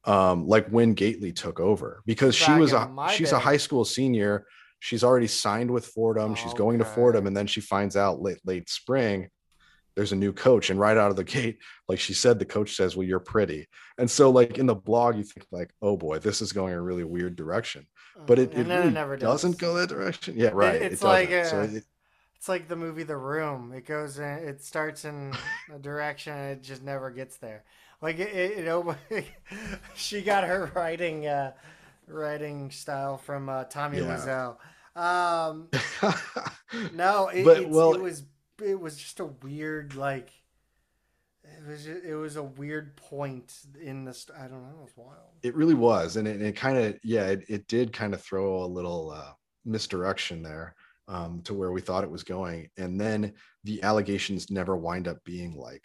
um like when gaitley took over because she was a she's a high school senior she's already signed with fordham she's going to fordham and then she finds out late late spring there's a new coach and right out of the gate like she said the coach says well you're pretty and so like in the blog you think like oh boy this is going a really weird direction but it, it then really never does. doesn't go that direction yeah right it's it like, uh, so it, It's like the movie The Room. It goes in, it starts in a direction and it just never gets there. Like it, it, it she got her writing, uh, writing style from uh, Tommy Yeah. Wiseau. Um, no, it, But, it's, well- it was it was just a weird like. It was ju- it was a weird point in the st- I don't know it was wild. it really was and it, it kind of yeah it, it did kind of throw a little uh, misdirection there um, to where we thought it was going and then the allegations never wind up being like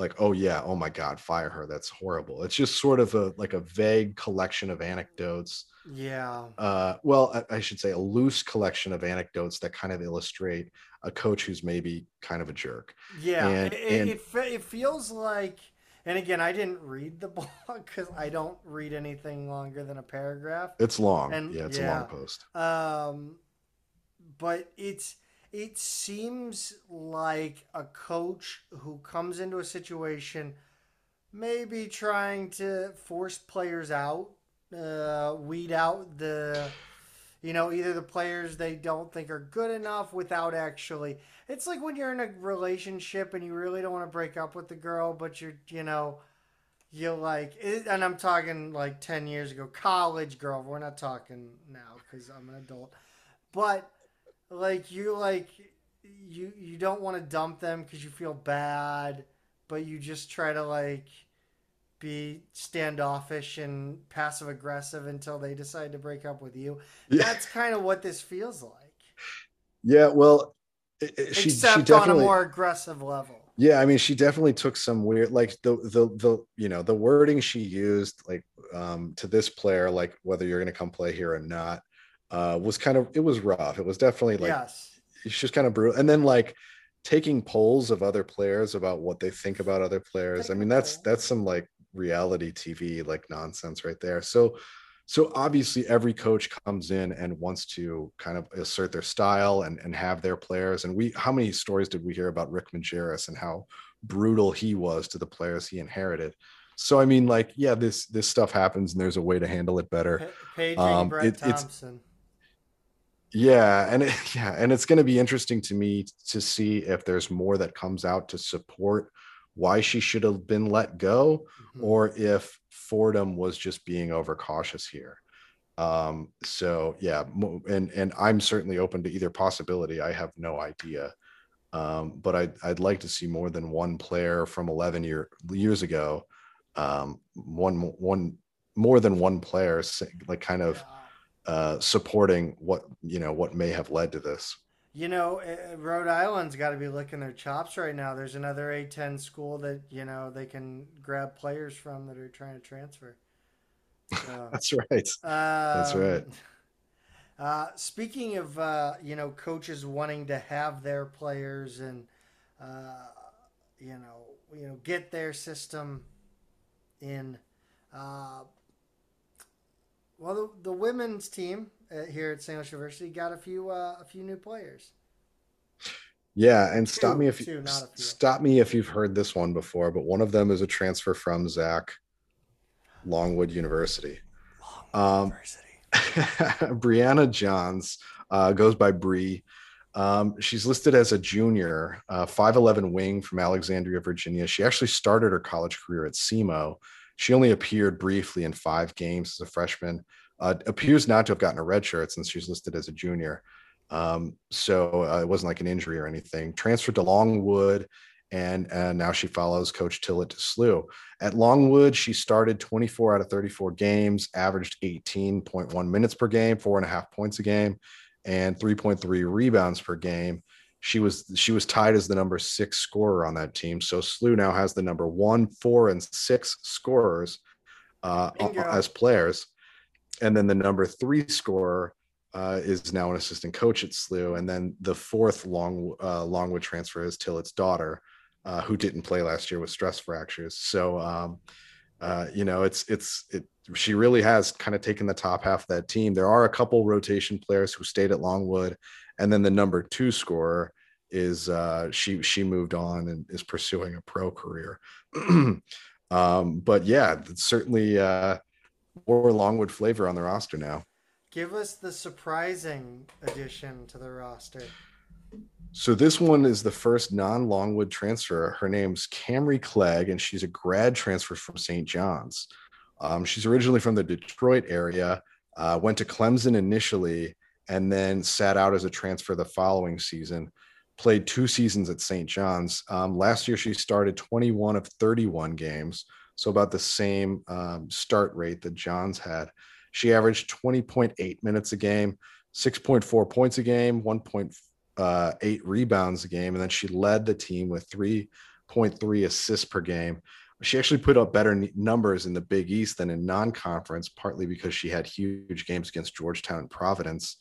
like oh yeah oh my god fire her that's horrible. It's just sort of a like a vague collection of anecdotes Yeah, uh, well I, I should say a loose collection of anecdotes that kind of illustrate a coach who's maybe kind of a jerk. Yeah, And- it, it, and- it, it feels like, and again, I didn't read the blog because I don't read anything longer than a paragraph. it's long. And- yeah it's a long post. Um, but it's it seems like a coach who comes into a situation, maybe trying to force players out, uh, weed out the, you know, either the players they don't think are good enough without actually. It's like when you're in a relationship and you really don't want to break up with the girl, but you're, you know. You like, it, and I'm talking like 10 years ago, college girl. We're not talking now because I'm an adult. But like you like you you don't want to dump them because you feel bad, but you just try to like be standoffish and passive aggressive until they decide to break up with you. Yeah. That's kind of what this feels like, yeah well it- it- she, she except on a more aggressive level. Yeah, I mean, she definitely took some weird, like the the the you know the wording she used, like um to this player, like whether you're going to come play here or not, uh, was kind of it was rough. It was definitely like yes. it's just kind of brutal. And then like taking polls of other players about what they think about other players. I mean, that's that's some like reality TV like nonsense right there. So so obviously every coach comes in and wants to kind of assert their style and, and have their players. And we, how many stories did we hear about Rick Majerus and how brutal he was to the players he inherited? So I mean, like, yeah, this this stuff happens, and there's a way to handle it better. Paging um, Brett it, Thompson. Yeah, and it, yeah, and it's going to be interesting to me to see if there's more that comes out to support why she should have been let go, mm-hmm. or if Fordham was just being overcautious here. Um, so yeah, and and I'm certainly open to either possibility. I have no idea, um, but I'd I'd like to see more than one player from 11 year years ago, um, one one more than one player, like kind of uh, supporting what you know what may have led to this. You know, eh, eh, Rhode Island's got to be licking their chops right now. There's another A10 school that you know they can grab players from that are trying to transfer. So, That's right. Um, That's right. Uh, speaking of uh, you know coaches wanting to have their players and uh, you know you know get their system in. Well, the, the women's team uh, here at St. Louis University got a few uh, a few new players. Yeah, and two, stop me if you stop me if you've heard this one before, but one of them is a transfer from Zach Longwood University. Longwood um, University. Brianna Johns uh, goes by Bree. Um, she's listed as a junior, uh, 5'11 wing from Alexandria, Virginia. She actually started her college career at SEMO. She only appeared briefly in five games as a freshman uh, appears not to have gotten a red shirt since she's listed as a junior. Um, so uh, it wasn't like an injury or anything. Transferred to Longwood, and, and now she follows Coach Tillett to SLU. At Longwood, she started 24 out of 34 games, averaged 18.1 minutes per game, four and a half points a game, and 3.3 rebounds per game. She was she was tied as the number six scorer on that team. So SLU now has the number one, four, and six scorers uh, as players and then the number three scorer uh, is now an assistant coach at SLU, and then the fourth long uh, Longwood transfer is Tillett's daughter, uh, who didn't play last year with stress fractures. So, um, uh, you know, it's it's it. She really has kind of taken the top half of that team. There are a couple rotation players who stayed at Longwood, and then the number two scorer is uh, she she moved on and is pursuing a pro career. um, but yeah, certainly uh, more Longwood flavor on the roster now. Give us the surprising addition to the roster. So this one is the first non-Longwood transfer. Her name's Camry Clegg, and she's a grad transfer from St. John's. Um, she's originally from the Detroit area, uh, went to Clemson initially, and then sat out as a transfer the following season. Played two seasons at St. John's. Um, last year, she started 21 of 31 games, so about the same um, start rate that Johns had. She averaged 20.8 minutes a game, 6.4 points a game, 1.8 uh, rebounds a game, and then she led the team with 3.3 assists per game. She actually put up better numbers in the Big East than in non-conference, partly because she had huge games against Georgetown and Providence.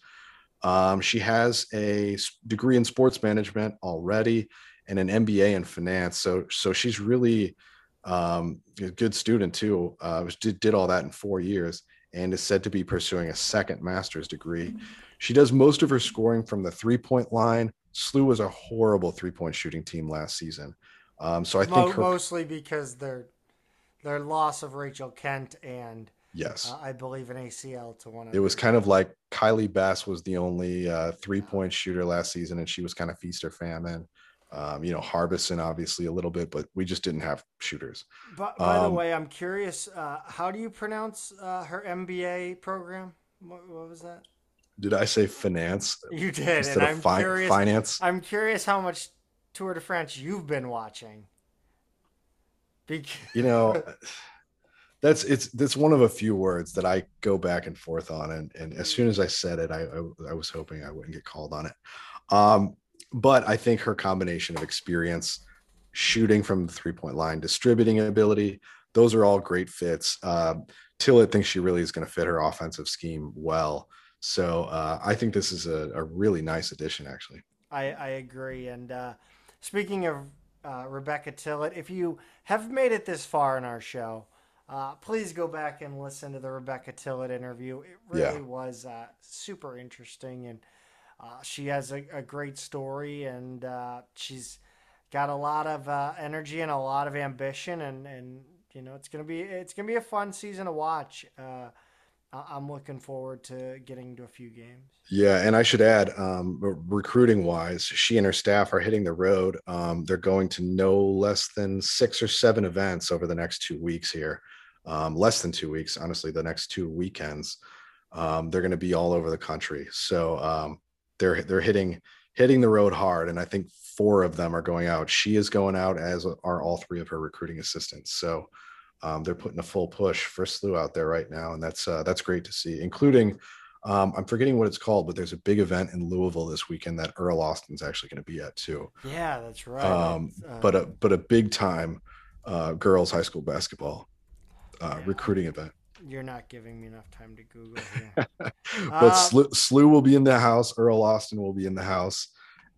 Um, she has a degree in sports management already and an MBA in finance. So, so she's really um, a good student too. Uh, did, did all that in four years and is said to be pursuing a second master's degree. She does most of her scoring from the three point line. SLU was a horrible three point shooting team last season. Um, so I think her... mostly because their their loss of Rachel Kent and yes, uh, I believe an ACL to one. Of it was kind of like Kylie Bass was the only uh, three point shooter last season, and she was kind of feast or famine. Um, you know, Harbison obviously a little bit, but we just didn't have shooters. But by um, the way, I'm curious, uh, how do you pronounce uh, her MBA program? What, what, was that? Did I say finance? You did, instead and I'm fi- curious. Finance. I'm curious how much Tour de France you've been watching. Because... you know, that's it's that's one of a few words that I go back and forth on, and and as soon as I said it, I I, I was hoping I wouldn't get called on it. Um, but I think her combination of experience, shooting from the three point line, distributing ability, those are all great fits. Uh, Tillett thinks she really is going to fit her offensive scheme well. So uh, I think this is a, a, really nice addition, actually. I, I agree. And uh, speaking of uh, Rebecca Tillett, if you have made it this far in our show, uh, please go back and listen to the Rebecca Tillett interview. It really yeah. was uh, super interesting, and uh, she has a, a, great story, and uh, she's got a lot of uh, energy and a lot of ambition, and, and you know it's gonna be it's gonna be a fun season to watch. Uh, I'm looking forward to getting to a few games. Yeah, and I should add, um, recruiting wise, she and her staff are hitting the road. Um, they're going to no less than six or seven events over the next two weeks here um, less than two weeks, honestly, the next two weekends. Um, they're going to be all over the country. So um, they're they're hitting hitting the road hard, and I think four of them are going out. She is going out, as are all three of her recruiting assistants. So um, they're putting a full push for SLU out there right now, and that's uh, that's great to see. Including, um, I'm forgetting what it's called, but there's a big event in Louisville this weekend that Earl Austin's actually going to be at too. Yeah, that's right. Um, uh, but a but a big time uh, girls high school basketball uh, yeah. recruiting event. You're not giving me enough time to Google here. but uh, SLU, SLU will be in the house. Earl Austin will be in the house,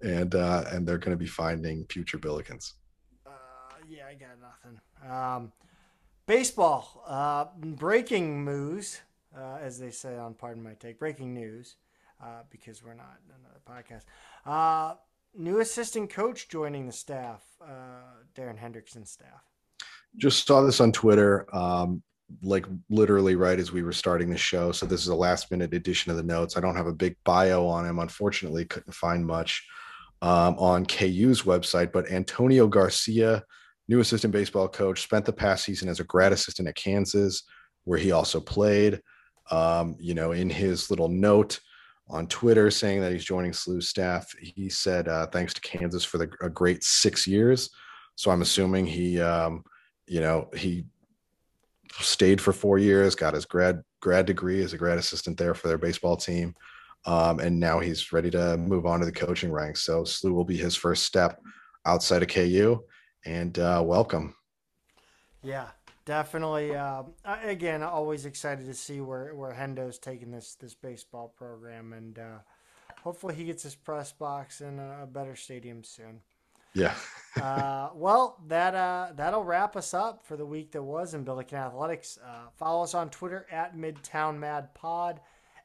and uh, and they're going to be finding future Billikens. Uh, yeah, I got nothing. Um, baseball, uh, breaking news, uh, as they say on Pardon My Take, breaking news, uh, because we're not another podcast. Uh, new assistant coach joining the staff, uh, Darin Hendrickson's staff just saw this on Twitter, um, like literally right as we were starting the show. So this is a last minute edition of the notes. I don't have a big bio on him. Unfortunately, couldn't find much um, on KU's website. But Antonio Garcia, new assistant baseball coach, spent the past season as a grad assistant at Kansas, where he also played. Um, you know, in his little note on Twitter saying that he's joining SLU staff, he said, uh, "Thanks to Kansas for the, a great six years." So I'm assuming he um, you know, he stayed for four years, got his grad grad degree as a grad assistant there for their baseball team. Um, and now he's ready to move on to the coaching ranks. So SLU will be his first step outside of KU, and uh, welcome. Yeah, definitely. Uh, again, always excited to see where where Hendo's taking this this baseball program, and uh, hopefully he gets his press box in a, a better stadium soon. Yeah. uh, well, that uh, that'll wrap us up for the week that was in Billiken Athletics. Uh, follow us on Twitter at Midtown Mad Pod,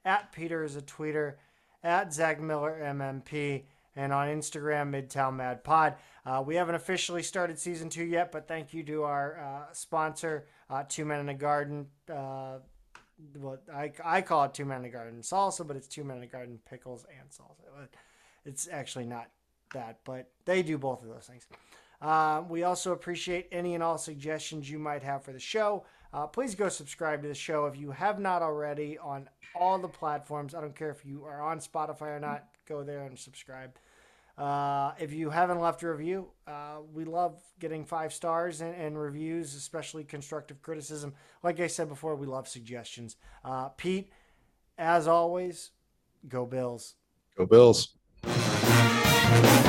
at Peter is a tweeter, at Zach Miller MMP, and on Instagram Midtown Mad Pod. Uh, we haven't officially started season two yet, but thank you to our uh, sponsor, uh, Two Men in a Garden. well, I, I call it Two Men in a Garden salsa, but it's Two Men in a Garden pickles and salsa. It's actually not that, but they do both of those things. Uh, we also appreciate any and all suggestions you might have for the show. Uh, please go subscribe to the show if you have not already on all the platforms. I don't care if you are on Spotify or not, go there and subscribe. Uh, if you haven't left a review, uh, we love getting five stars and, and, reviews, especially constructive criticism. Like I said before, we love suggestions. Uh, Pete, as always, go Bills. Go Bills. Thank you.